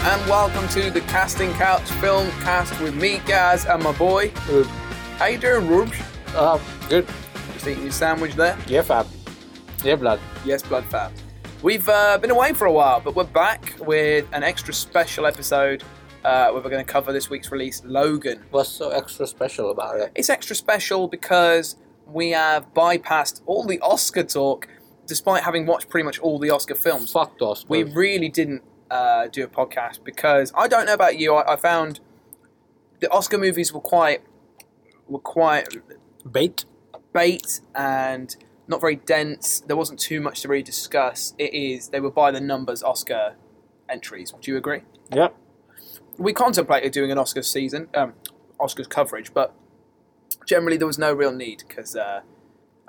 and welcome to the Casting Couch Film Cast with me, Gaz, and my boy. Good. How you doing, Rubes? Uh, good. Just eating your sandwich there? Yeah, fab. Yeah, blood. Yes, Blood Fab. We've uh, been away for a while, but we're back with an extra special episode uh, where we're going to cover this week's release, Logan. What's so extra special about it? It's extra special because we have bypassed all the Oscar talk, despite having watched pretty much all the Oscar films. Fuck those. we really didn't uh, do a podcast because I don't know about you. I, I found the Oscar movies were quite were quite bait. bait and not very dense. There wasn't too much to really discuss. It is they were by the numbers Oscar entries. Would you agree? Yep. We contemplated doing an Oscars season, um, Oscars coverage, but generally there was no real need because uh,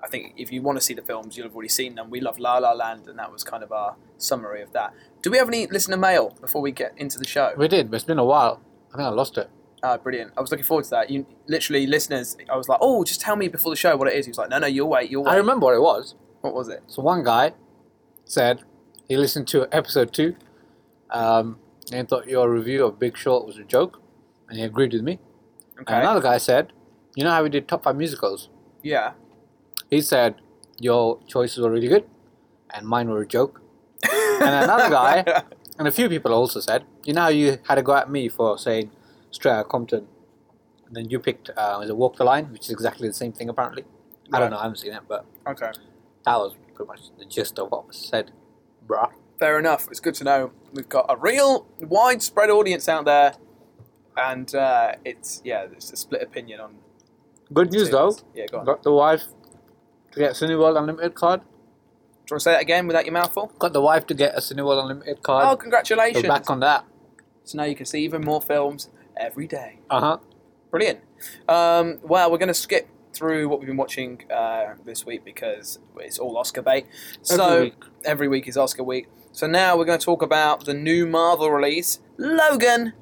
I think if you want to see the films, you'll have already seen them. We love La La Land, and that was kind of our summary of that. Do we have any listener mail before we get into the show? We did, but it's been a while. I think I lost it. Ah, brilliant! I was looking forward to that. You literally, listeners. I was like, "Oh, just tell me before the show what it is." He was like, "No, no, you'll wait. You'll wait." I remember what it was. What was it? So one guy said he listened to episode two, um, and he thought your review of Big Short was a joke, and he agreed with me. Okay. And another guy said, you know how we did top five musicals? Yeah. He said your choices were really good, and mine were a joke. and another guy And a few people also said, you know, you had a go at me for saying Straight Outta Compton, and then you picked uh, was it Walk the Line, which is exactly the same thing apparently. I don't know, I haven't seen it, but okay. that was pretty much the gist of what was said, bruh. Fair enough. It's good to know we've got a real widespread audience out there, and uh, it's yeah, it's a split opinion on. Good news though, Yeah, go on. got the wife to get a Cineworld Unlimited card. Do you want to say that again without your mouth full? Got the wife to get a Cineworld Unlimited card. Oh, card. so congratulations! back on that. So now you can see even more films every day. Uh huh. Brilliant. Um, well, we're going to skip through what we've been watching uh, this week because it's all Oscar bait. So Every week. every week is Oscar week. So now we're going to talk about the new Marvel release, Logan.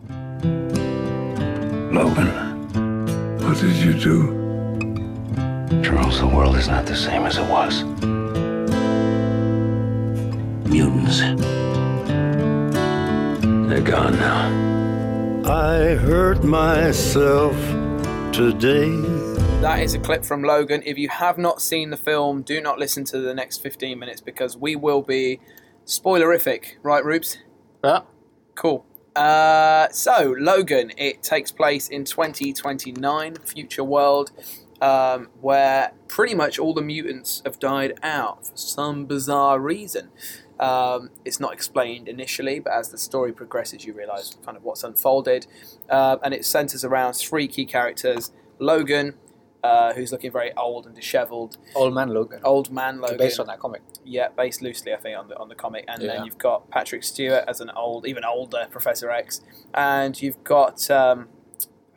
Logan, what did you do? Charles, the world is not the same as it was. Mutants. They're gone now. I hurt myself today. That is a clip from Logan. If you have not seen the film, do not listen to the next 15 minutes because we will be spoilerific. Right, Rubes? Yeah. Cool. Uh, so, Logan, it takes place in 2029, future world, um, where pretty much all the mutants have died out for some bizarre reason. Um, it's not explained initially, but as the story progresses, you realise kind of what's unfolded. Uh, and it centres around three key characters Logan, uh, who's looking very old and dishevelled, Old Man Logan. old man Logan. Based on that comic. Yeah, based loosely, I think, on the on the comic, and then you've got Patrick Stewart as an old, even older Professor X, and you've got um,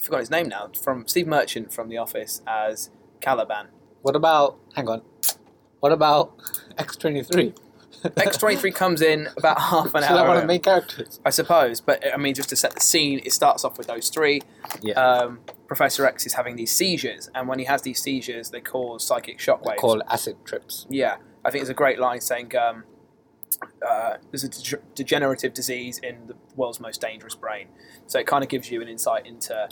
forgot his name now from Steve Merchant from The Office as Caliban. What about, hang on, what about X23? X twenty three comes in about half an Is that one of hour, the main characters? I suppose, but I mean, just to set the scene, it starts off with those three. Yeah. Um, Professor X is having these seizures, and when he has these seizures, they cause psychic shockwaves. called acid trips. Yeah, I think it's a great line saying um, uh, there's a de- degenerative disease in the world's most dangerous brain. So it kind of gives you an insight into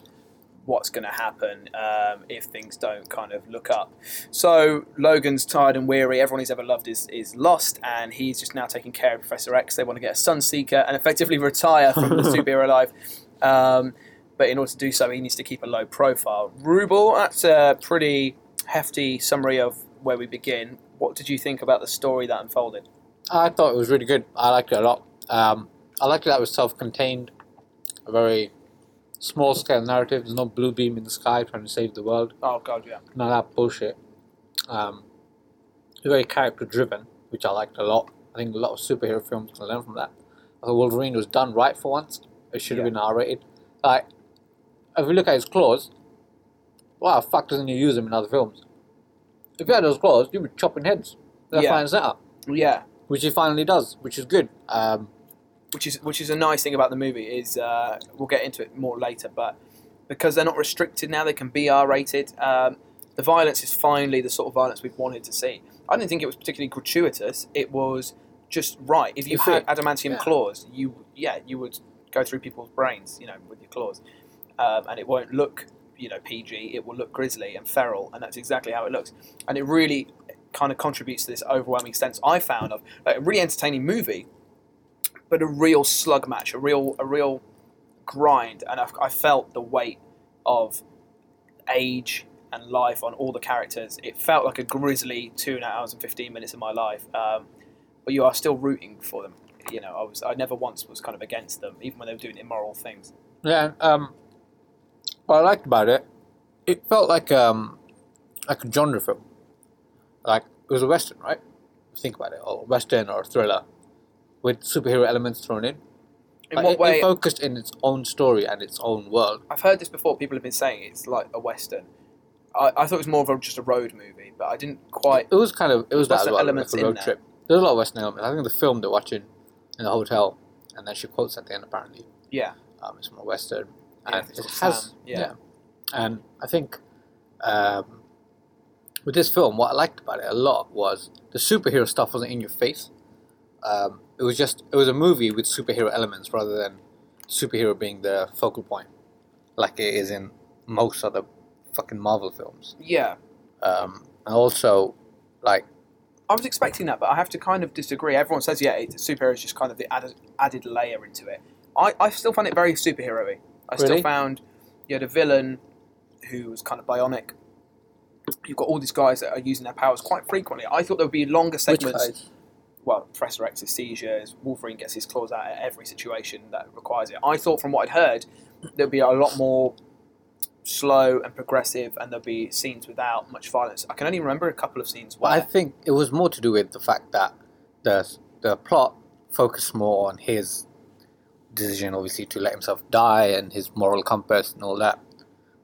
what's going to happen um, if things don't kind of look up. So Logan's tired and weary. Everyone he's ever loved is, is lost, and he's just now taking care of Professor X. They want to get a Sunseeker and effectively retire from the superhero life. Um, but in order to do so, he needs to keep a low profile. Ruble, that's a pretty hefty summary of where we begin. What did you think about the story that unfolded? I thought it was really good. I liked it a lot. Um, I liked that it was self-contained, a very small-scale narrative. There's no blue beam in the sky trying to save the world. Oh God, yeah. None of that bullshit. Um, very character-driven, which I liked a lot. I think a lot of superhero films can learn from that. I thought Wolverine was done right for once. It should have Yeah. been R-rated. Like, if you look at his claws, why the fuck doesn't he use them in other films? If you had those claws, you'd be chopping heads. Left, Yeah. and centre. Yeah, Which he finally does, which is good. Um, which is which is a nice thing about the movie is uh, we'll get into it more later, but because they're not restricted now, they can be R rated. Um, the violence is finally the sort of violence we've wanted to see. I didn't think it was particularly gratuitous. It was just right. If you had fit. adamantium Yeah. claws, you yeah you would go through people's brains, you know, with your claws, um, and it won't look, you know, PG. It will look grisly and feral, and that's exactly how it looks. And it really kind of contributes to this overwhelming sense I found of like, a really entertaining movie, but a real slug match, a real a real grind, and I, I felt the weight of age and life on all the characters. It felt like a grisly two and a half hours and fifteen minutes of my life, um, but you are still rooting for them. You know, I was I never once was kind of against them, even when they were doing immoral things. Yeah. Um, what I liked about it, it felt like um, like a genre film. Like it was a western, right? Think about it, or western or a thriller, with superhero elements thrown in. In Like, what it, way? it focused in its own story and its own world. I've heard this before. People have been saying it's like a western. I, I thought it was more of a, just a road movie, but I didn't quite. It was kind of it was that well, like elements a in road there. trip. There's a lot of western elements. I think the film they're watching in the hotel, and then she quotes at the end. Apparently, Yeah, um, it's more western, Yeah, and it has Sam, yeah. And I think um, with this film, what I liked about it a lot was the superhero stuff wasn't in your face. Um, it was just it was a movie with superhero elements rather than superhero being the focal point, like it is in most other fucking Marvel films. yeah. Um, and also, like I was expecting that, but I have to kind of disagree. Everyone says, yeah, it's, superhero is just kind of the added, added layer into it. I, I still find it very superhero-y. I still found you had a villain who was kind of bionic. You've got all these guys that are using their powers quite frequently. I thought there would be longer segments. Well, Professor X's seizures, Wolverine gets his claws out at every situation that requires it. I thought from what I'd heard, there'd be a lot more slow and progressive, and there'd be scenes without much violence. I can only remember a couple of scenes where. I think it was more to do with the fact that the the plot focused more on his decision, obviously, to let himself die and his moral compass and all that.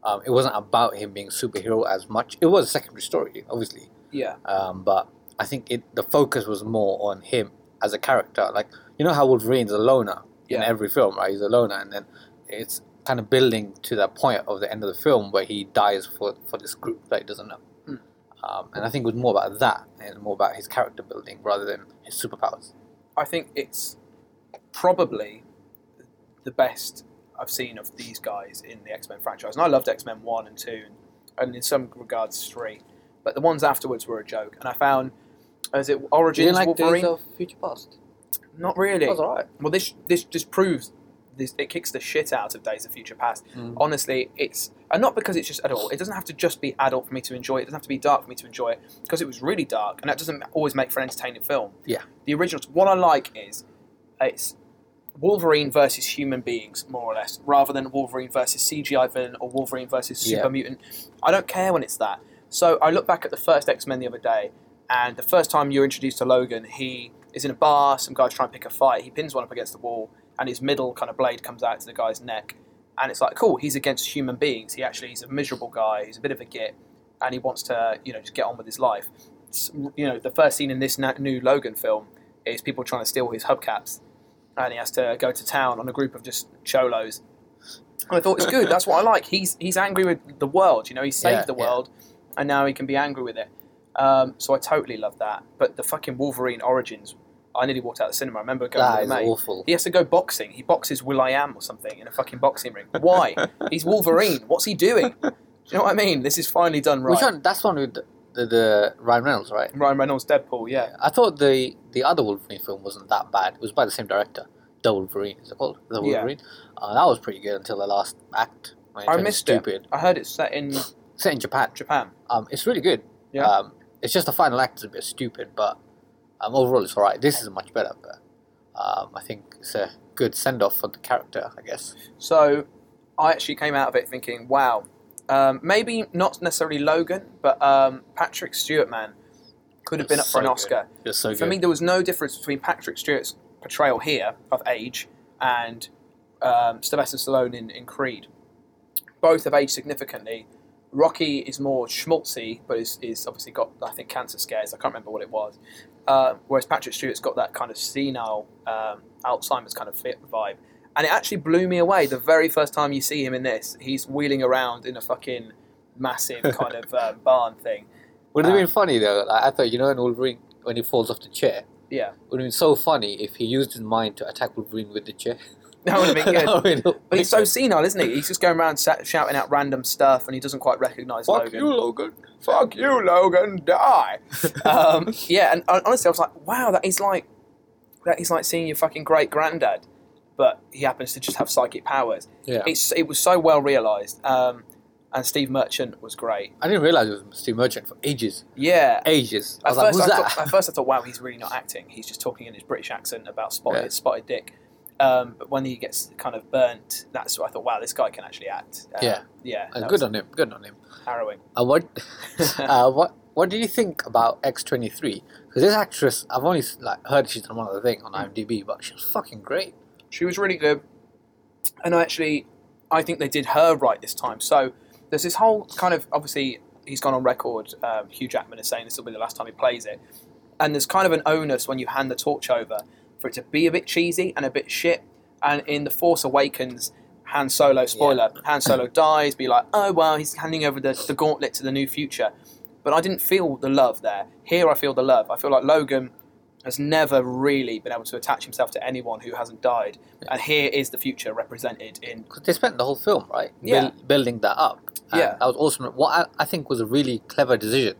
Um, it wasn't about him being superhero as much. It was a secondary story, obviously, yeah, um, but I think it the focus was more on him as a character. Like you know how Wolverine's a loner in every film, right? He's a loner, and then it's kind of building to that point of the end of the film where he dies for for this group that he doesn't know. Hmm. Um, and I think it was more about that and more about his character building rather than his superpowers. I think it's probably the best I've seen of these guys in the X Men franchise. And I loved X Men 1 and 2, and in some regards 3. But the ones afterwards were a joke. And I found, as it You Origins didn't like Wolverine? Days of Future Past? Not really. Alright. Well, this this just proves this. It kicks the shit out of Days of Future Past. Mm. Honestly, it's and not because it's just adult. It doesn't have to just be adult for me to enjoy it. It doesn't have to be dark for me to enjoy it because it was really dark, and that doesn't always make for an entertaining film. Yeah. The originals. What I like is it's Wolverine versus human beings, more or less, rather than Wolverine versus CGI villain or Wolverine versus super Yeah. mutant. I don't care when it's that. So I look back at the first X Men the other day, and the first time you're introduced to Logan, he is in a bar. Some guy's trying to pick a fight. He pins one up against the wall, and his middle kind of blade comes out to the guy's neck. And it's like, cool. He's against human beings. He actually he's a miserable guy. He's a bit of a git, and he wants to you know just get on with his life. You know, the first scene in this new Logan film is people trying to steal his hubcaps, and he has to go to town on a group of just cholos. And I thought it's good. That's what I like. He's he's angry with the world. You know, he saved Yeah, the yeah. world, and now he can be angry with it. Um, so I totally love that. But the fucking Wolverine Origins, I nearly walked out of the cinema. I remember going That with is mate. awful. He has to go boxing. He boxes Will I Am or something in a fucking boxing ring. Why? He's Wolverine. What's he doing? Do you know what I mean? This is finally done right. Which one? That's one with the, the, the Ryan Reynolds, right? Ryan Reynolds, Deadpool. Yeah. I thought the the other Wolverine film wasn't that bad. It was by the same director. The Wolverine is it called? The Yeah. Wolverine. Uh, that was pretty good until the last act. I missed stupid. it. I heard it's set in Set in Japan. Japan. Um, it's really good. Yeah. Um, it's just the final act is a bit stupid, but um, overall it's alright. This is much better, but um, I think it's a good send off for the character, I guess. So I actually came out of it thinking, wow, um, maybe not necessarily Logan, but um, Patrick Stewart, man, could have been up It's for an so Oscar. So For me, there was no difference between Patrick Stewart's portrayal here of age and um, Sylvester Stallone in, in Creed. Both have aged significantly. Rocky is more schmaltzy, but is, is obviously got, I think, cancer scares. I can't remember what it was. Uh, whereas Patrick Stewart's got that kind of senile um, Alzheimer's kind of fit vibe. And it actually blew me away the very first time you see him in this. He's wheeling around in a fucking massive kind of uh, barn thing. Would have uh, been funny though? I thought, you know, in Wolverine, when he falls off the chair, Yeah. would have been so funny if he used his mind to attack Wolverine with the chair. That would have been good. That would've been But he's so senile, isn't he? He's just going around sa- shouting out random stuff, and he doesn't quite recognise Fuck Logan. you, Logan. Fuck you, Logan, die. um, yeah, and uh, honestly, I was like, wow, that is like that is like seeing your fucking great granddad, but he happens to just have psychic powers. Yeah. It's it was so well realised, um, and Steve Merchant was great. I didn't realize it was Steve Merchant for ages. Yeah. Ages. I At was like, first, who's I that? thought, at first, I thought, wow, he's really not acting. He's just talking in his British accent about spotted, Yeah. spotted dick. Um, but when he gets kind of burnt, that's what I thought, wow, this guy can actually act. Um, Yeah. Yeah. Uh, good on him. Good on him. harrowing. Uh, what, uh, what, what do you think about X twenty three? Because this actress, I've only like heard she's done one other thing on IMDb, but she was fucking great. She was really good. And I actually, I think they did her right this time. So there's this whole kind of obviously he's gone on record. Um, Hugh Jackman is saying this will be the last time he plays it, and there's kind of an onus when you hand the torch over for it to be a bit cheesy and a bit shit. And in the Force Awakens, Han Solo spoiler, Han Solo dies. Be like, oh well, he's handing over the, the gauntlet to the new future. But I didn't feel the love there. Here, I feel the love. I feel like Logan has never really been able to attach himself to anyone who hasn't died. And here is the future represented in. Because they spent the whole film right, Yeah. building that up. And Yeah. that was awesome. What I, I think was a really clever decision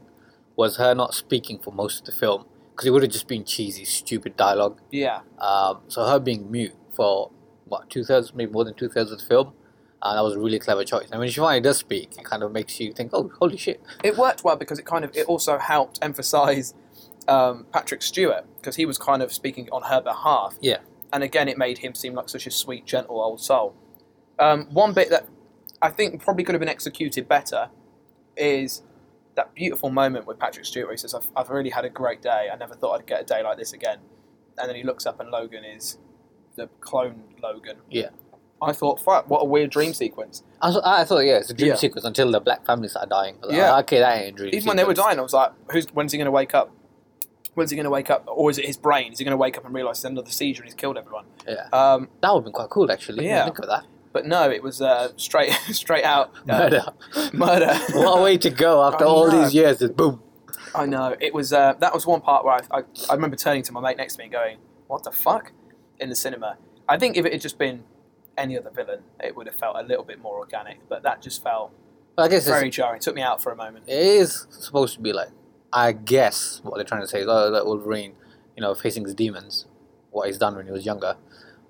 was her not speaking for most of the film because it would have just been cheesy, stupid dialogue. Yeah, Um, so her being mute for what two thirds, maybe more than two thirds of the film, uh, that was a really clever choice. And when she finally does speak, it kind of makes you think, "Oh, holy shit!" it worked well because it kind of it also helped emphasise um, Patrick Stewart because he was kind of speaking on her behalf. Yeah. and again, it made him seem like such a sweet, gentle old soul. Um, one bit that I think probably could have been executed better is that beautiful moment with Patrick Stewart where he says, I've, I've really had a great day. I never thought I'd get a day like this again. And then he looks up and Logan is the clone Logan. Yeah. I thought, fuck, what a weird dream sequence. I, thought- I thought, yeah, it's a dream Yeah. sequence until the black family started dying. I was like, Yeah. "Oh, okay, that ain't a dream. Even when they were sequence." dying, I was like, who's, when's he going to wake up? When's he going to wake up? Or is it his brain? Is he going to wake up and realise he's another seizure and he's killed everyone? Yeah, Um, that would have been quite cool actually. Yeah. Yeah, think of that. But no, it was uh, straight straight out uh, Murder. Murder. what a way to go after I all know. these years. Just boom. I know it was. Uh, that was one part where I, I, I remember turning to my mate next to me and going, "What the fuck?" in the cinema. I think if it had just been any other villain, it would have felt a little bit more organic. But that just felt I guess it's, very jarring. It took me out for a moment. it is supposed to be like, I guess what they're trying to say is, oh, that Wolverine, you know, facing his demons, what he's done when he was younger.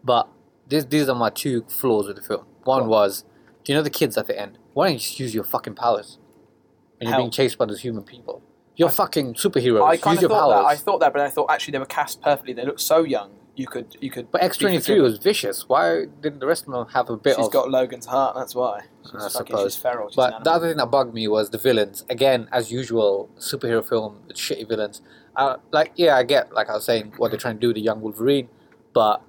But this, these are my two flaws with the film. One on. was, do you know the kids at the end? Why don't you just use your fucking powers? When you're How? being chased by those human people. You're fucking superheroes. I use kind of your thought powers. that. I thought that, but I thought actually they were cast perfectly. They looked so young. You could, you could. but X twenty three was vicious. Why didn't the rest of them have a bit She's of? got Logan's heart. That's why. She's I fucking, suppose. She's feral. She's But the other thing that bugged me was the villains. Again, as usual, superhero film with shitty villains. Uh, like, yeah, I get, like I was saying, what they're trying to do with the young Wolverine, but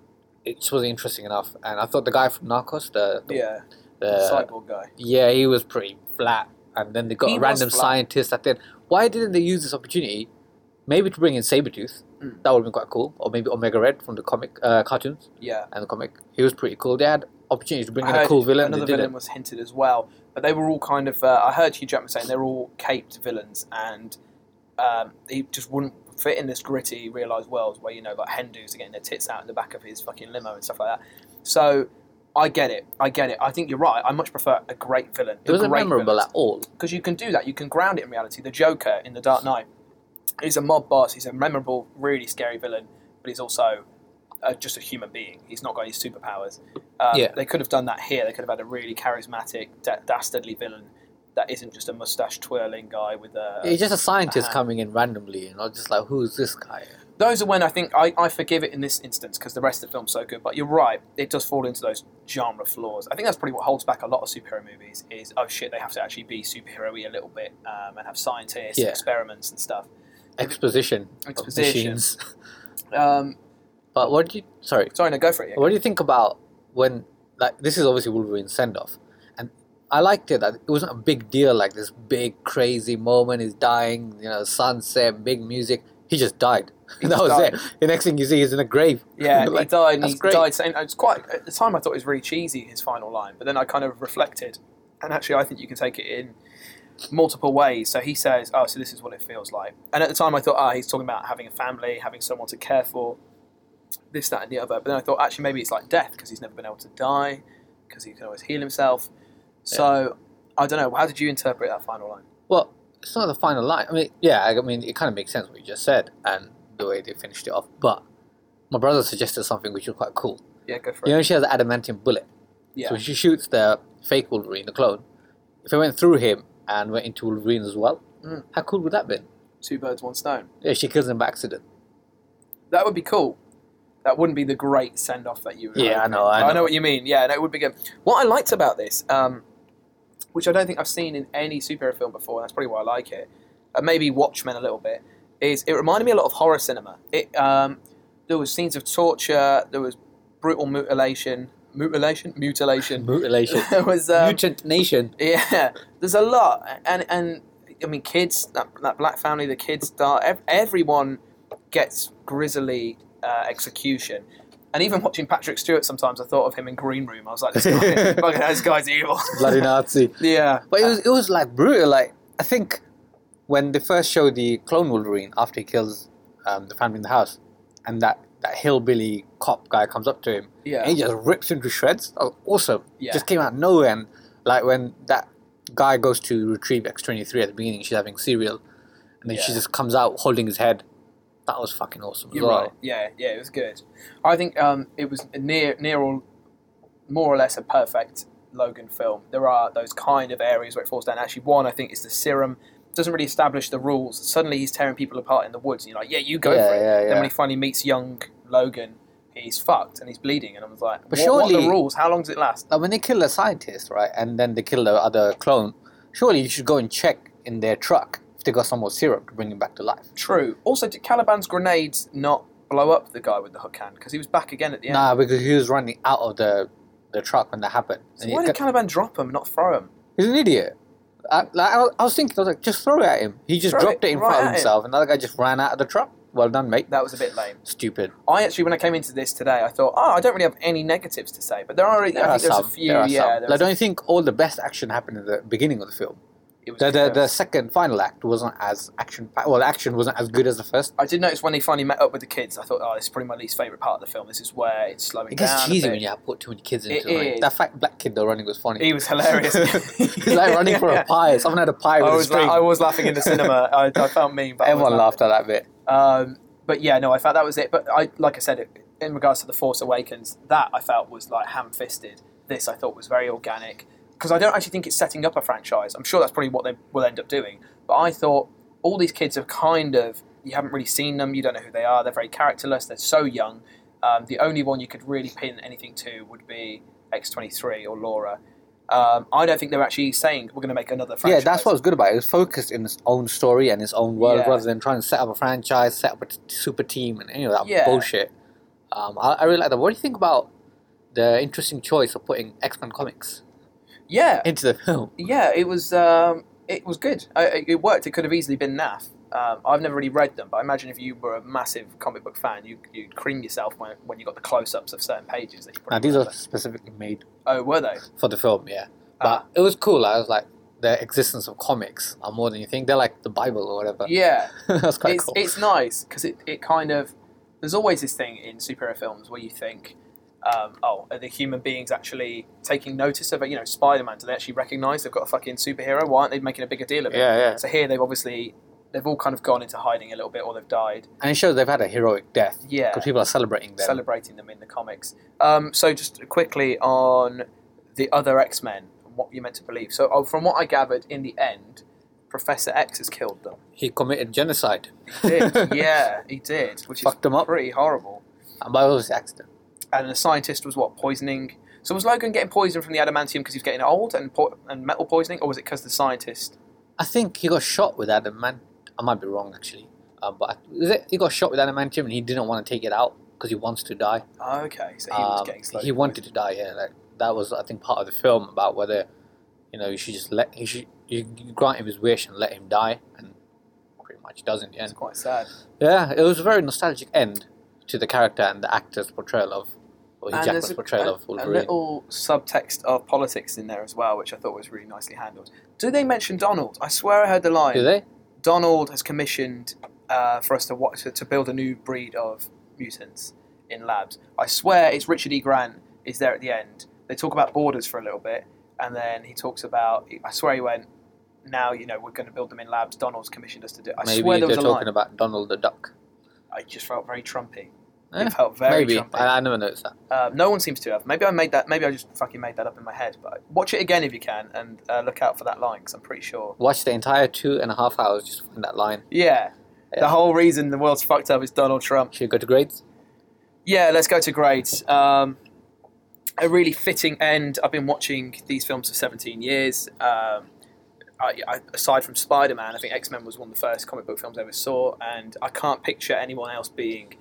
it just wasn't interesting enough. And I thought the guy from Narcos, the, the, yeah, the- cyborg guy. yeah, he was pretty flat. And then they got He a random scientist at the end. Why didn't they use this opportunity? Maybe to bring in Sabretooth. Mm. That would have been quite cool. Or maybe Omega Red from the comic uh, cartoons Yeah. and the comic. He was pretty cool. They had opportunities to bring I in a cool villain. Another villain didn't. was hinted as well, but they were all kind of. Uh, I heard Hugh Jackman saying they're all caped villains, and um, he just wouldn't fit in this gritty, realised world where you know like Hindus are getting their tits out in the back of his fucking limo and stuff like that. So I get it. I get it. I think you're right. I much prefer a great villain. It wasn't memorable at all. because you can do that. You can ground it in reality. The Joker in The Dark Knight is a mob boss. He's a memorable, really scary villain, but he's also uh, just a human being. He's not got any superpowers. Um, Yeah. They could have done that here. They could have had a really charismatic, da- dastardly villain that isn't just a mustache twirling guy with a. It's just a scientist Uh-huh. coming in randomly, and I was just like, "Who's this guy?" Those are when I think I, I forgive it in this instance because the rest of the film's so good. But you're right, it does fall into those genre flaws. I think that's probably what holds back a lot of superhero movies is oh shit, they have to actually be superhero-y a little bit um, and have scientists, Yeah. experiments and stuff. Exposition, Exposition. Um, But what do you? Sorry, sorry, no, go for it. what do you think about when like this is obviously Wolverine's send off, I liked it it wasn't a big deal like this big crazy moment. He's dying, you know, sunset, big music. He just died. He that just was died. it. The next thing you see is in a grave. Yeah, Like, he died. And he great. died saying it's quite. At the time, I thought it was really cheesy his final line, but then I kind of reflected, and actually, I think you can take it in multiple ways. So he says, "Oh, so this is what it feels like." And at the time, I thought, "Ah, he's talking about having a family, having someone to care for." this, that, and the other. But then I thought actually maybe it's like death because he's never been able to die because he can always heal himself. So I don't know. How did you interpret that final line? Well, it's not the final line. I mean, yeah, I mean, it kind of makes sense what you just said and the way they finished it off. But my brother suggested something which was quite cool. Yeah, go for it. You it. know, she has an adamantium bullet. yeah, So she shoots the fake Wolverine, the clone. If it went through him and went into Wolverine as well, Mm. how cool would that been? two birds, one stone. Yeah, she kills him by accident. That would be cool. That wouldn't be the great send off that you. were Yeah, I know, I I know. what you mean. Yeah, it would be good. What I liked about this, um, which I don't think I've seen in any superhero film before, and that's probably why I like it. Uh, maybe Watchmen a little bit. Is it reminded me a lot of horror cinema. It um, there was scenes of torture. There was brutal mutilation, mutilation, mutilation. Mutilation. there was um, Mutant Nation. yeah, there's a lot, and and I mean, kids. That, that black family, the kids start. Everyone gets grisly uh, execution, and even watching Patrick Stewart, sometimes I thought of him in Green Room. I was like, this, guy, this guy's evil. Bloody Nazi. yeah, But it was, it was like brutal. Like, I think when they first showed the clone Wolverine after he kills um, the family in the house, and that, that hillbilly cop guy comes up to him, yeah, and he just rips him to shreds. Oh, awesome. Yeah. Just came out of nowhere. And like when that guy goes to retrieve X23 at the beginning, she's having cereal, and then she just comes out holding his head. That was fucking awesome You're well. right. Yeah, yeah, it was good. I think um, it was near, near all, more or less a perfect Logan film. There are those kind of areas where it falls down. Actually, one I think is the serum. Doesn't really establish the rules. Suddenly he's tearing people apart in the woods. And you're like, yeah, you go Yeah, for it. yeah, Then when he finally meets young Logan, he's fucked and he's bleeding. And I was like, But what, what are the surely- rules? How long does it last? Like when they kill a scientist, right, and then they kill the other clone, surely you should go and check in their truck they got some more serum to bring him back to life. True. Also, did Caliban's grenades not blow up the guy with the hook hand? Because he was back again at the end. Nah, because he was running out of the the truck when that happened. So And why did Caliban drop him, not throw him? he's an idiot. I, like, I, was- thinking, I was like, just throw it at him. He just Throw dropped it it in right front at of him. himself, and the other guy just ran out of the truck. Well done, mate. That was a bit lame. Stupid. I actually, when I came into this today, I thought, oh, I don't really have any negatives to say, but there are. There I are there's some. a few. there are yeah, Like, don't you think all the best action happened in the beginning of the film? It was The, the, the second final act wasn't as action. Well, action wasn't as good as the first. I did notice when they finally met up with the kids. I thought, oh, this is probably my least favorite part of the film. This is where it's slowing It gets a cheesy bit. when you have put too many kids It into it. is. That fat black kid though running was funny. He was hilarious. He's like running for a pie. Someone had a pie I with a was, string. la- I was laughing in the cinema. I, I felt mean, but I was Everyone laughed at that bit. Um, but yeah, no, I felt that was it. But I, like I said, it, in regards to the Force Awakens, that I felt was like ham-fisted. This I thought was very organic because I don't actually think it's setting up a franchise. I'm sure that's probably what they will end up doing. But I thought all these kids have kind of you haven't really seen them. You don't know who they are. They're very characterless. They're so young. Um, the only one you could really pin anything to would be X23 or Laura. Um, I don't think they're actually saying we're going to make another franchise. Yeah, that's what was good about it. It was focused in its own story and its own world Yeah. rather than trying to set up a franchise, set up a t- super team, and any of that Yeah. bullshit. Um, I, I really like that. What do you think about the interesting choice of putting X Men comics Yeah, into the film? yeah, it was um, it was good. I, it worked. It could have easily been naff. Um, I've never really read them, but I imagine if you were a massive comic book fan, you, you'd cream yourself when, when you got the close-ups of certain pages. That you Now, these are specifically made oh, were they? for the film, yeah. But Ah. it was cool. I was like, the existence of comics are more than you think. They're like the Bible or whatever. Yeah, That's quite it's cool. it's nice because it, it kind of there's always this thing in superhero films where you think. Um, oh, are the human beings actually taking notice of it? You know, Spider-Man. Do they actually recognise they've got a fucking superhero? Why aren't they making a bigger deal of it? yeah, yeah. So here they've obviously they've all kind of gone into hiding a little bit, or they've died. And it shows they've had a heroic death. Yeah. Because people are celebrating them. celebrating them in the comics. Um, so just quickly on the other X Men, what you're meant to believe. So oh, from what I gathered, in the end, Professor X has killed them. he committed genocide. He did, yeah, he did, which Fucked is them up. pretty horrible. And by obvious accident. And the scientist was what poisoning. So was Logan getting poisoned from the adamantium because he was getting old and po- and metal poisoning, or was it because the scientist? I think he got shot with adamant. I might be wrong actually, uh, but it he got shot with adamantium and he didn't want to take it out because he wants to die. Oh, okay, so he was Um, getting he wanted to die. Yeah, like, that was I think part of the film about whether you know you should just let he should you, you grant him his wish and let him die, and pretty much does in the It's quite sad. Yeah, it was a very nostalgic end to the character and the actor's portrayal of or Hugh Jackman's a, portrayal a- of a little subtext of politics in there as well, which I thought was really nicely handled. Do they mention Donald? I swear I heard the line. Do they? Donald has commissioned uh, for us to watch to build a new breed of mutants in labs. I swear it's Richard E. Grant is there at the end. They talk about borders for a little bit, and then he talks about. I swear he went. Now you know we're going to build them in labs. Donald's commissioned us to do. it." I Maybe swear there they're was a talking line. about Donald the Duck. I just felt very Trumpy. Eh, It felt very Maybe. Trumpy. I, I never noticed that. Uh, no one seems to have. Maybe I made that. Maybe I just fucking made that up in my head. But watch it again if you can, and uh, look out for that line because I'm pretty sure. Watch the entire two and a half hours just to find that line. Yeah, Yeah. the whole reason the world's fucked up is Donald Trump. Should we go to grades? Yeah, let's go to grades. Um, a really fitting end. I've been watching these films for 17 years. Um, I, I, aside from Spider Man, I think X Men was one of the first comic book films I ever saw, and I can't picture anyone else being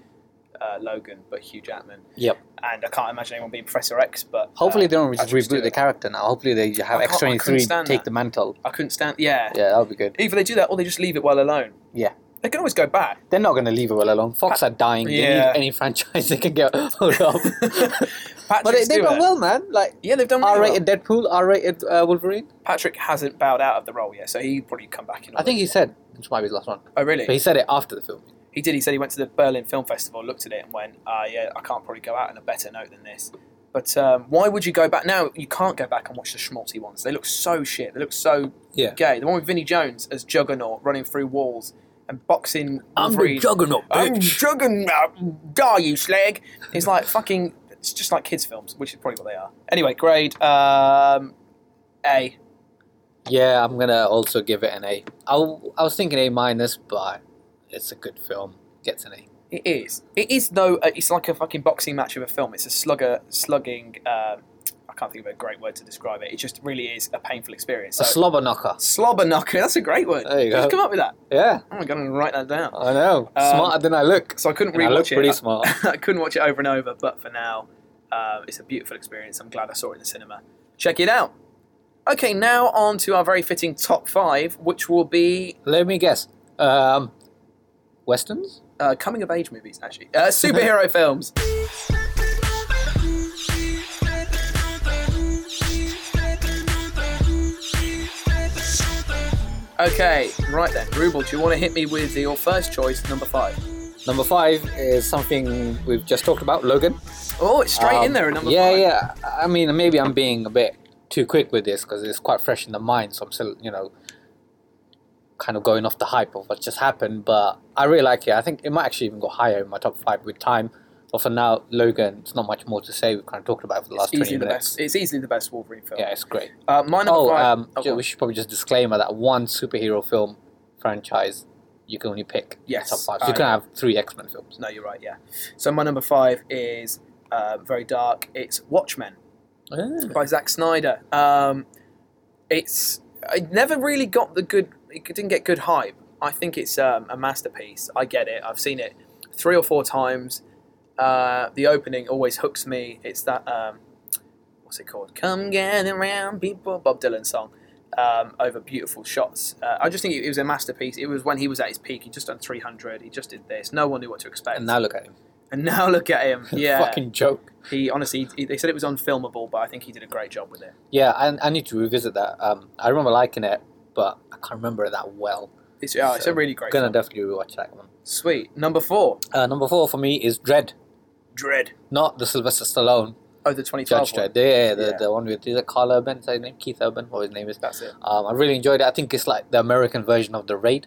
uh, Logan but Hugh Jackman. Yep. And I can't imagine anyone being Professor X. But Hopefully uh, they don't just reboot Stewart. the character now. Hopefully they have X twenty three take that. the mantle. I couldn't stand. Yeah. Yeah, that would be good. Either they do that or they just leave it well alone. Yeah. They can always go back. They're not going to leave it well alone. Fox are dying. They Yeah. need any franchise they can get hold of. Patrick but they, they've done well, man. Like Yeah, they've done really R well. rated Deadpool, R rated uh, Wolverine. Patrick hasn't bowed out of the role yet, so he'd probably come back in. I think he said this might be his last one, Oh, really? but he said it after the film. He did. He said he went to the Berlin Film Festival, looked at it, and went, "Ah, yeah, I can't probably go out on a better note than this." But um, why would you go back now? You can't go back and watch the schmaltzy ones. They look so shit. They look so Yeah. gay. The one with Vinnie Jones as Juggernaut running through walls and boxing. Wolverine. juggernaut, I'm Juggernaut. Die, you slag! It's like fucking. It's just like kids' films, which is probably what they are. Anyway, grade um, A. Yeah, I'm gonna also give it an A. I, I was thinking A minus, but it's a good film. Gets an A. It is. It is though. Uh, it's like a fucking boxing match of a film. It's a slugger, slugging. Um, I can't think of a great word to describe it. It just really is a painful experience. A slobber knocker. slobber knocker. That's a great word. There you Just go. come up with that. Yeah, Oh my god, I'm gonna write that down. I know. Um, Smarter than I look. So I couldn't And I look rewatch it. pretty I- smart. I couldn't watch it over and over, but for now, um, it's a beautiful experience. I'm glad I saw it in the cinema. Check it out. Okay, now on to our very fitting top five, which will be Let me guess. Um, westerns. uh, coming of age movies, actually. Uh, superhero films. Okay, right then. Rubel, do you want to hit me with your first choice, number five? Number five is something we've just talked about. Logan. Oh, it's straight in Um, there at number yeah, five. yeah. I mean, maybe I'm being a bit too quick with this because it's quite fresh in the mind. So I'm still, you know, kind of going off the hype of what just happened. But I really like it. I think it might actually even go higher in my top five with time. But for now, Logan, it's not much more to say. We've kind of talked about it for the It's last 20 easily the minutes. best. It's easily the best Wolverine film. Yeah, it's great. Uh, my number Oh, five. um, oh, ju- go on. we should probably just disclaimer that one superhero film franchise you can only pick Yes, top five. So you can have three X Men films. No, you're right. Yeah. So my number five is uh, very dark. It's Watchmen by Zack Snyder. Um, it's I never really got the good. It didn't get good hype. I think it's um, a masterpiece. I get it. I've seen it three or four times. Uh, the opening always hooks me. It's that um, what's it called? Come gather round, people. Bob Dylan song. Um, over beautiful shots. Uh, I just think it, it was a masterpiece. It was when he was at his peak. He just done 300. He just did this. No one knew what to expect. And now look at him. And now look at him. Yeah. Fucking joke. He honestly, he, they said it was unfilmable, but I think he did a great job with it. Yeah, I, I need to revisit that. Um, I remember liking it, but I can't remember it that well. It's, yeah, it's So, a really great Gonna film. definitely rewatch that one. Sweet. Number four, Uh, number four for me is Dredd, Dredd. not the Sylvester Stallone Oh, the 2012 Judge. Dredd. Yeah, the, Yeah. the one with is it Karl Urban? Is that his name? Keith Urban, what his name is. That's it. Um, I really enjoyed it. I think it's like the American version of the Raid.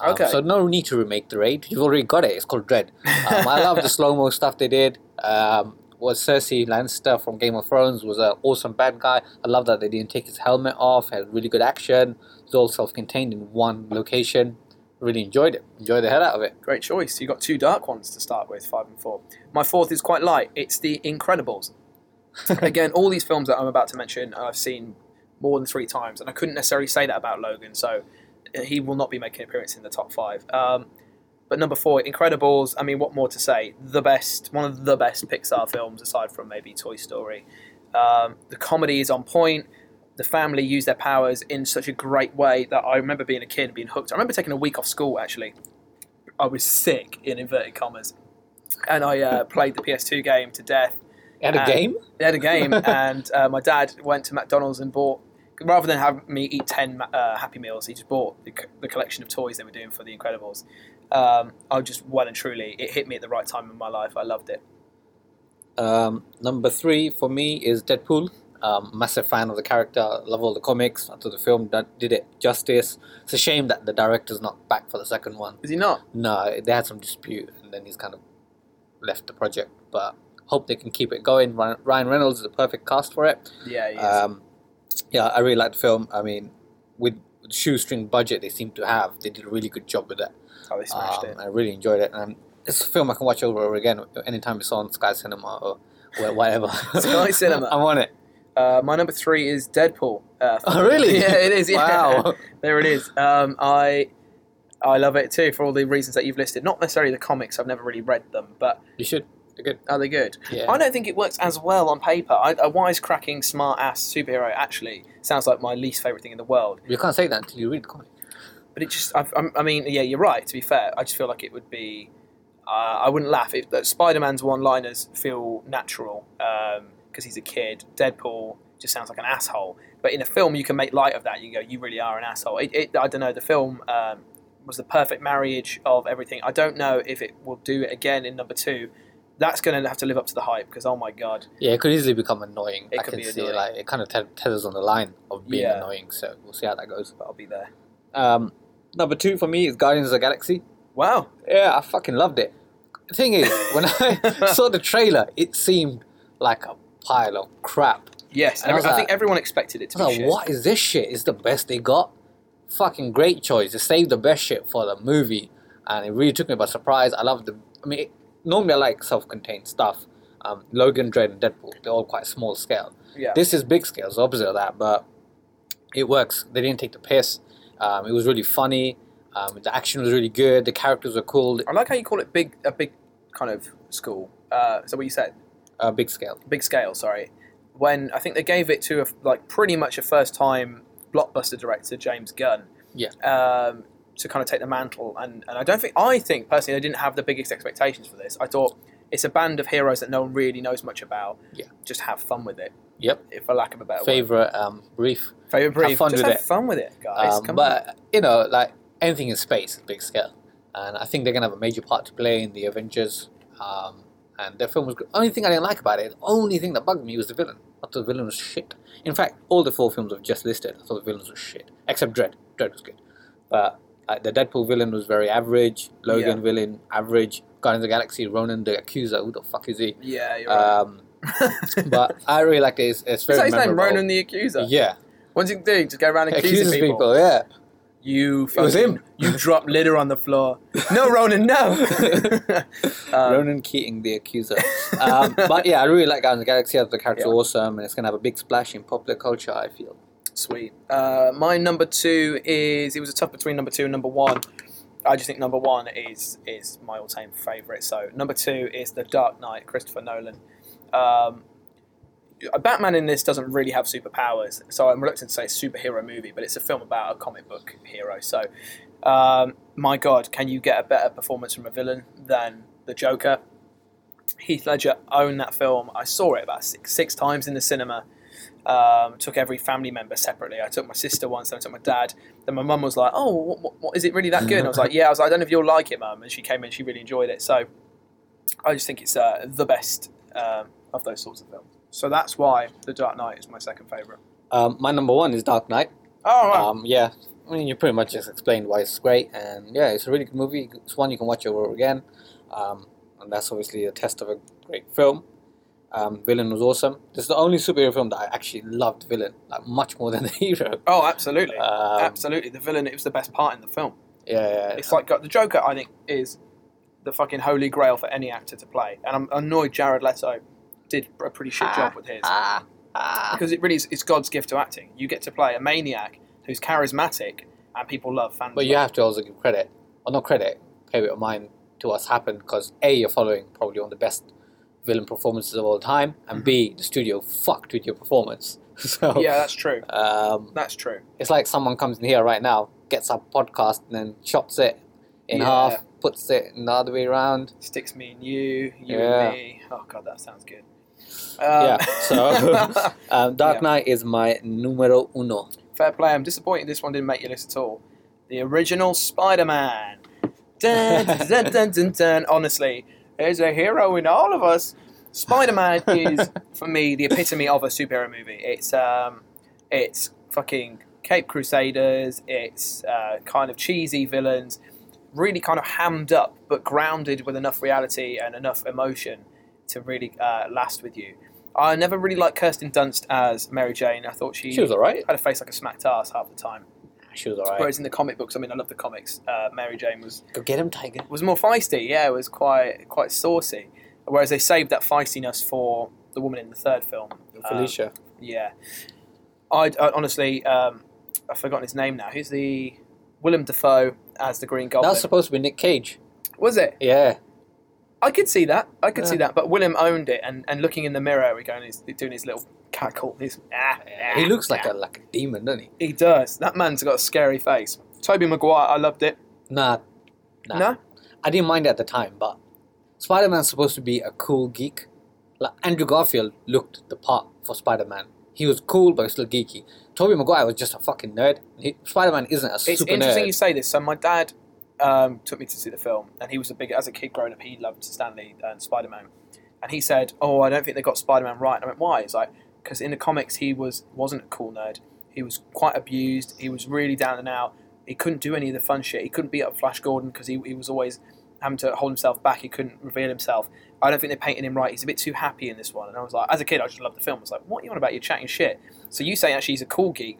Um, Okay. So no need to remake the Raid. You've already got it. It's called Dredd. Um, I love the slow mo stuff they did. Um, was Cersei Lannister from Game of Thrones was an awesome bad guy. I love that they didn't take his helmet off. Had really good action. It was all self-contained in one location. Really enjoyed it. Enjoyed the hell out of it. Great choice. You got two dark ones to start with, five and four. My fourth is quite light. It's The Incredibles. Again, all these films that I'm about to mention, I've seen more than three times, and I couldn't necessarily say that about Logan, so he will not be making an appearance in the top five. Um, but number four, Incredibles. I mean, what more to say? The best, one of the best Pixar films, aside from maybe Toy Story. Um, the comedy is on point. The family use their powers in such a great way that I remember being a kid and being hooked. I remember taking a week off school actually. I was sick in inverted commas, and I uh, played the PS2 game to death. Had a game? They had a game, and uh, my dad went to McDonald's and bought. Rather than have me eat ten uh, Happy Meals, he just bought the, the collection of toys they were doing for The Incredibles. Um, I just well and truly, it hit me at the right time in my life. I loved it. Um, number three for me is Deadpool. Um, massive fan of the character. Love all the comics. I thought the film done- did it justice. It's a shame that the director's not back for the second one. Is he not? No, they had some dispute, and then he's kind of left the project. But hope they can keep it going. Ryan Ryan Reynolds is a perfect cast for it. Yeah, he is. Um, yeah, I really like the film. I mean, with shoestring budget they seem to have, they did a really good job with it. Oh, they smashed Um, it. I really enjoyed it, and it's a film I can watch over and over again anytime it's on Sky Cinema or whatever. Sky Cinema. I'm on it. Uh, my number three is Deadpool. Uh, Oh, really? Yeah, it is. Yeah. Wow. there it is. Um, I I love it too for all the reasons that you've listed. Not necessarily the comics. I've never really read them, but You should. They're good. are they good? Yeah. I don't think it works as well on paper. I, a wisecracking, smart ass superhero actually sounds like my least favorite thing in the world. You can't say that until you read the comic. But it just, I, I'm- I mean, yeah, you're right. To be fair, I just feel like it would be. Uh, I wouldn't laugh if that Spider-Man's one-liners feel natural because he's a kid. Deadpool just sounds like an asshole. But in a film, you can make light of that. You go, you really are an asshole. It, it, I don't know. The film um, was the perfect marriage of everything. I don't know if it will do it again in number two. That's going to have to live up to the hype because oh my god, Yeah, it could easily become annoying. It I could can be see annoying. like it kind of te- tethers on the line of being Yeah. annoying. So we'll see how that goes. but I'll be there. Um, number two for me is Guardians of the Galaxy. Wow. Yeah, I fucking loved it. The thing is, when I saw the trailer, it seemed like a pile of crap. Yes, And I I like- think everyone expected it to I be like, what is this shit? It's the best they got. Fucking great choice. They saved the best shit for the movie, and it really took me by surprise. I love the. I mean, it, normally I like self-contained stuff. Um, Logan, Dredd, and Deadpool. They're all quite small scale. Yeah. This is big scale, it's opposite of that, but it works. They didn't take the piss. Um, it was really funny. Um, the action was really good. The characters were cool. I like how you call it big, a big kind of school. Uh, is that what you said? Uh, big scale. Big scale, sorry. When I think they gave it to a, like pretty much a first time blockbuster director, James Gunn. Yeah. Um, to kind of take the mantle, and, and I don't think I think personally they didn't have the biggest expectations for this. I thought it's a band of heroes that no one really knows much about. Yeah. Just have fun with it, Yep. if for lack of a better word. Favorite um, brief. Favorite brief. fun Just with have it. fun with it, guys. Um, Come on. but you know, like anything in space is big scale, and I think they're gonna have a major part to play in the Avengers. Um, and their film was good. Only thing I didn't like about it, the only thing that bugged me was the villain. I thought the villain was shit. In fact, all the four films I've just listed, I thought the villains were shit, except Dredd. Dredd was good, but the Deadpool villain was very average. Logan Yeah. villain average. Guardians of the Galaxy, Ronan the Accuser. Who the fuck is he? yeah, you're right. Um, but I really like it. It's, it's very his name. Ronan the Accuser? Yeah, What does he do? Just go around accusing accuses people. people. Yeah. You It was him. You drop litter on the floor. No, Ronan, no. um, Ronan Keating, the accuser. um, but yeah, I really like Guardians of the Galaxy. The character's Yeah. awesome, and it's gonna have a big splash in popular culture. I feel. Sweet. Uh, my number two is. It was a tough between number two and number one. I just think number one is is my all time favourite. So number two is The Dark Knight, Christopher Nolan. Um, Batman in this doesn't really have superpowers, so I'm reluctant to say it's a superhero movie, but it's a film about a comic book hero. So, um, my God, can you get a better performance from a villain than the Joker? Heath Ledger owned that film. I saw it about six, six times in the cinema. Um, took every family member separately. I took my sister once, then I took my dad. Then my mum was like, "Oh, what, what, what, is it really that good?" And I was like, "Yeah." I was like, "I don't know if you'll like it, mum." And she came in, she really enjoyed it. So, I just think it's uh, the best um, of those sorts of films. So that's why The Dark Knight is my second favorite. Um, my number one is Dark Knight. Oh, wow. Um, yeah, I mean you pretty much just explained why it's great, and yeah, it's a really good movie. It's one you can watch over again, um, and that's obviously a test of a great film. Um, villain was awesome. This is the only superhero film that I actually loved. Villain like much more than the hero. oh, absolutely, Um, absolutely. The villain it was the best part in the film. Yeah, yeah. It's like the Joker. I think is the fucking holy grail for any actor to play, and I'm annoyed Jared Leto did a pretty shit job with his. ah, ah. because it really is it's God's gift to acting. You get to play a maniac who's charismatic and people love fans. But you love. have to also give credit, or not credit, pay of mind to what's happened because A, you're following probably one of the best villain performances of all time, and B, the studio fucked with your performance. so Mm-hmm. yeah, that's true. um, That's true. it's like someone comes in here right now, gets our podcast, and then chops it in Yeah. half, puts it in the other way around. Sticks me and you, you Yeah. and me. Oh god, that sounds good. Um, yeah. So um, Dark Yeah. Knight is my numero uno. fair play. I'm disappointed this one didn't make your list at all. The original Spider-Man. Dun, dun, dun. Honestly, there's a hero in all of us. Spider Man is for me the epitome of a superhero movie. It's um, it's fucking Cape Crusaders. It's uh, kind of cheesy villains, really kind of hammed up, but grounded with enough reality and enough emotion to really uh, last with you. I never really liked Kirsten Dunst as Mary Jane. I thought she, She was alright. had a face like a smacked ass half the time. She was alright. Whereas in the comic books, I mean, I love the comics. Uh, Mary Jane was Go get him, Tiger. was more feisty. Yeah, it was quite quite saucy. Whereas they saved that feistiness for the woman in the third film. Um, Felicia. yeah, I, I honestly um, I've forgotten his name now. Who's the Willem Dafoe as the Green that Goblin? was supposed to be Nick Cage. was it? Yeah. I could see that. I could see that. But Willem owned it, and, and looking in the mirror, we going, he's doing his little cackle. His, ah, ah, He looks like ah. a like a demon, doesn't he? He does. That man's got a scary face. Tobey Maguire, I loved it. Nah. Nah. No, I didn't mind it at the time, but Spider Man's supposed to be a cool geek. Like Andrew Garfield looked the part for Spider Man. He was cool but still geeky. Tobey Maguire was just a fucking nerd. Spider Man isn't a it's super interesting you say this. So my dad um, took me to see the film, and he was a big as a kid growing up. He loved Stan Lee and Spider Man, and he said, "Oh, I don't think they got Spider Man right." And I went, "Why?" It's like because in the comics he was wasn't a cool nerd. He was quite abused. He was really down and out. He couldn't do any of the fun shit. He couldn't beat up Flash Gordon because he, he was always having to hold himself back. He couldn't reveal himself. I don't think they're painting him right. He's a bit too happy in this one. And I was like, as a kid, I just loved the film. I was like, what are you on about? You're chatting shit. So you saying actually he's a cool geek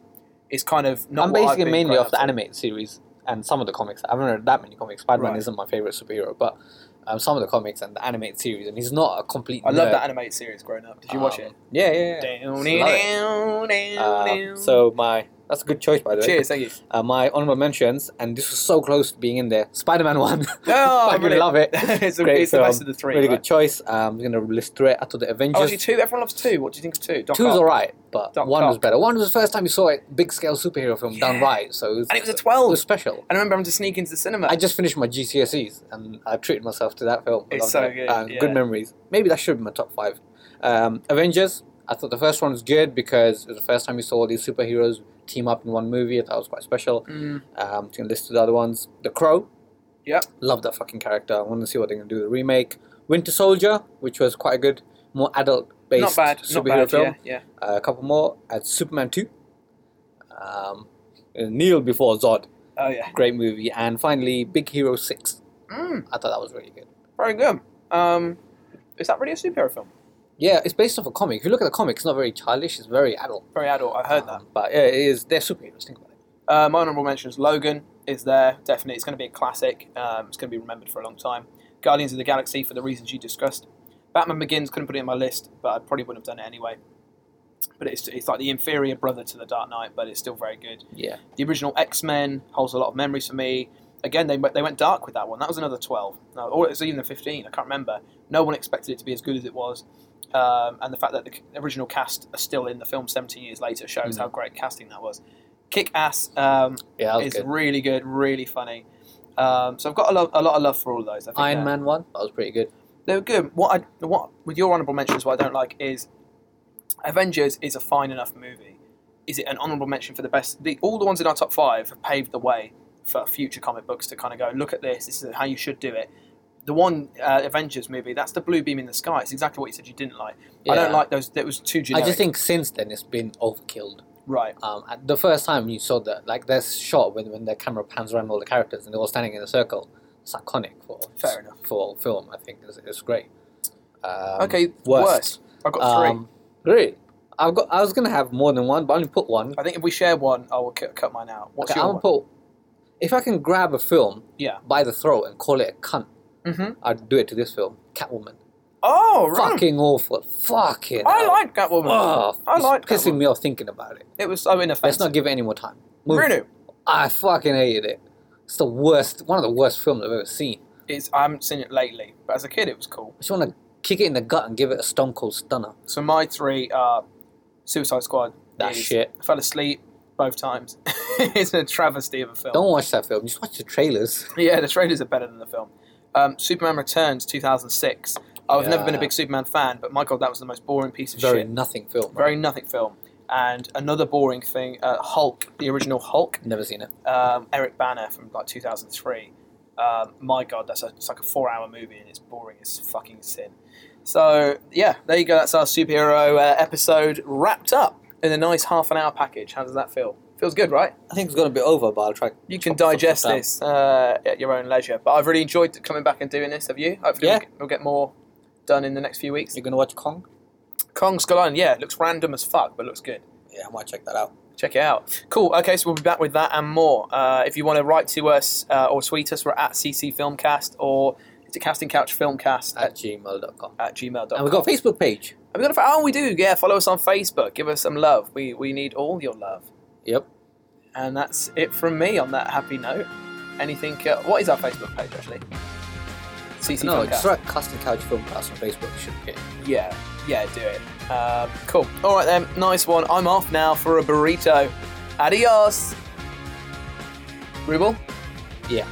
is kind of not I'm basically mainly off the animated series and some of the comics. I haven't read that many comics. Spider Man Right. isn't my favorite superhero, but um, some of the comics and the animated series, and he's not a complete. I love that animated series growing up. Did you watch Um, it? Yeah, yeah, yeah. Down, down, down, Uh, so my that's a good choice by the way. cheers, thank you. Uh, my honorable mentions, and this was so close to being in there. Spider Man one. Oh, I brilliant. love it. it's the, Great it's the best of the three. really right? good choice. Um, I'm gonna list through it. I thought the Avengers. Oh, actually, two. Everyone loves two. What do you think of two? Doc Two is Ock. alright, but Doc one was better. One was the first time you saw it, big scale superhero film done right. So it was, And it was a twelve. It was special. And I remember having to sneak into the cinema. I just finished my GCSEs and I treated myself to that film. It's so it. good, Uh, yeah. Good memories. Maybe that should be my top five. Um, Avengers. I thought the first one was good because it was the first time you saw all these superheroes team up in one movie. I thought it was quite special. Mm, Um, to list the other ones. The Crow. Yeah, Love that fucking character. I want to see what they're gonna do with the remake. Winter Soldier, which was quite a good, more adult based not bad. superhero Not bad. film. Yeah, yeah. Uh, a couple more. At Superman two. Um, Kneel before Zod, Oh yeah. great movie, and finally Big Hero six. Mm, I thought that was really good. very good. Um, is that really a superhero film? Yeah, it's based off a comic. If you look at the comic, it's not very childish. It's very adult. Very adult. I heard that. Um, but yeah, it is. They're superheroes. Think about it. Uh, my honorable mentions: Logan is there. Definitely, it's going to be a classic. Um, it's going to be remembered for a long time. Guardians of the Galaxy for the reasons you discussed. Batman Begins couldn't put it in my list, but I probably wouldn't have done it anyway. But it's, it's like the inferior brother to the Dark Knight, but it's still very good. Yeah. The original X Men holds a lot of memories for me. Again, they went- they went dark with that one. That was another twelve, no, or it was even a fifteen. I can't remember. No one expected it to be as good as it was, um, and the fact that the original cast are still in the film seventeen years later shows Mhm. how great casting that was. Kick ass um, Yeah, is good. really good, really funny. Um, so I've got a, lo- a lot of love for all of those. I think Iron Man one. That was pretty good. they were good. What I what with your honorable mentions, what I don't like is Avengers is a fine enough movie. Is it an honorable mention for the best? The, all the ones in our top five have paved the way for future comic books to kind of go look at this. This is how you should do it. The one uh, Avengers movie, that's the blue beam in the sky. It's exactly what you said you didn't like. I don't like those. That was too generic. I just think since then it's been overkilled. right. Um, the first time you saw that, like this shot when when the camera pans around all the characters and they're all standing in a circle, it's iconic for Fair enough. for film. I think it's, it's great. Um, okay, worst. worst. I've got three. Um, great. I've got. I was gonna have more than one, but I only put one. I think if we share one, I will cut, cut mine out. What's okay, your I'm one? put. If I can grab a film Yeah. by the throat and call it a cunt, Mm-hmm. I'd do it to this film, Catwoman. Oh, right. Fucking awful. Fucking. I hell. like Catwoman. Oh, I like pissing Catwoman. me off thinking about it. It was so Let's not give it any more time. Move. Bruno. I fucking hated it. It's the worst, one of the worst films I've ever seen. It's, I haven't seen it lately, but as a kid, it was cool. I just want to kick it in the gut and give it a stone cold stunner. So my three are Suicide Squad. That is- shit. I fell asleep both times. it's a travesty of a film. Don't watch that film. Just watch the trailers. Yeah, the trailers are better than the film. Um, Superman Returns, 2006. I've never been a big Superman fan, but my god, that was the most boring piece of Very shit. Very nothing film. Very nothing film. And another boring thing, uh, Hulk, the original Hulk, Never seen it. um, Eric Bana from like 2003. Um, my god, that's a, it's like a four-hour movie and it's boring as fucking sin. So yeah, there you go. That's our superhero uh, episode wrapped up in a nice half an hour package. How does that feel? Feels good, right? I think it's going to be over, but I'll try. You can digest this uh, at your own leisure. But I've really enjoyed coming back and doing this. Have you? Hopefully, Yeah. we'll, get, we'll get more done in the next few weeks. You're going to watch Kong? Kong Skull Island, yeah, it looks random as fuck, but looks good. Yeah, I might check that out. Check it out. Cool. Okay, so we'll be back with that and more. Uh, if you want to write to us uh, or tweet us, we're at CC Filmcast or it's a Casting Couch Filmcast At at, gmail.com. at gmail.com. And we've got a Facebook page. Have we got a, oh, we do. Yeah, follow us on Facebook. Give us some love. We, we need all your love. Yep. And that's it from me on that happy note. Anything? Uh, what is our Facebook page actually? CC No, Filmcast. just write Casting Couch Filmcast on Facebook. Should be. Yeah, yeah, do it. Um, cool. All right then, nice one. I'm off now for a burrito. Adios. Ruble? Yeah.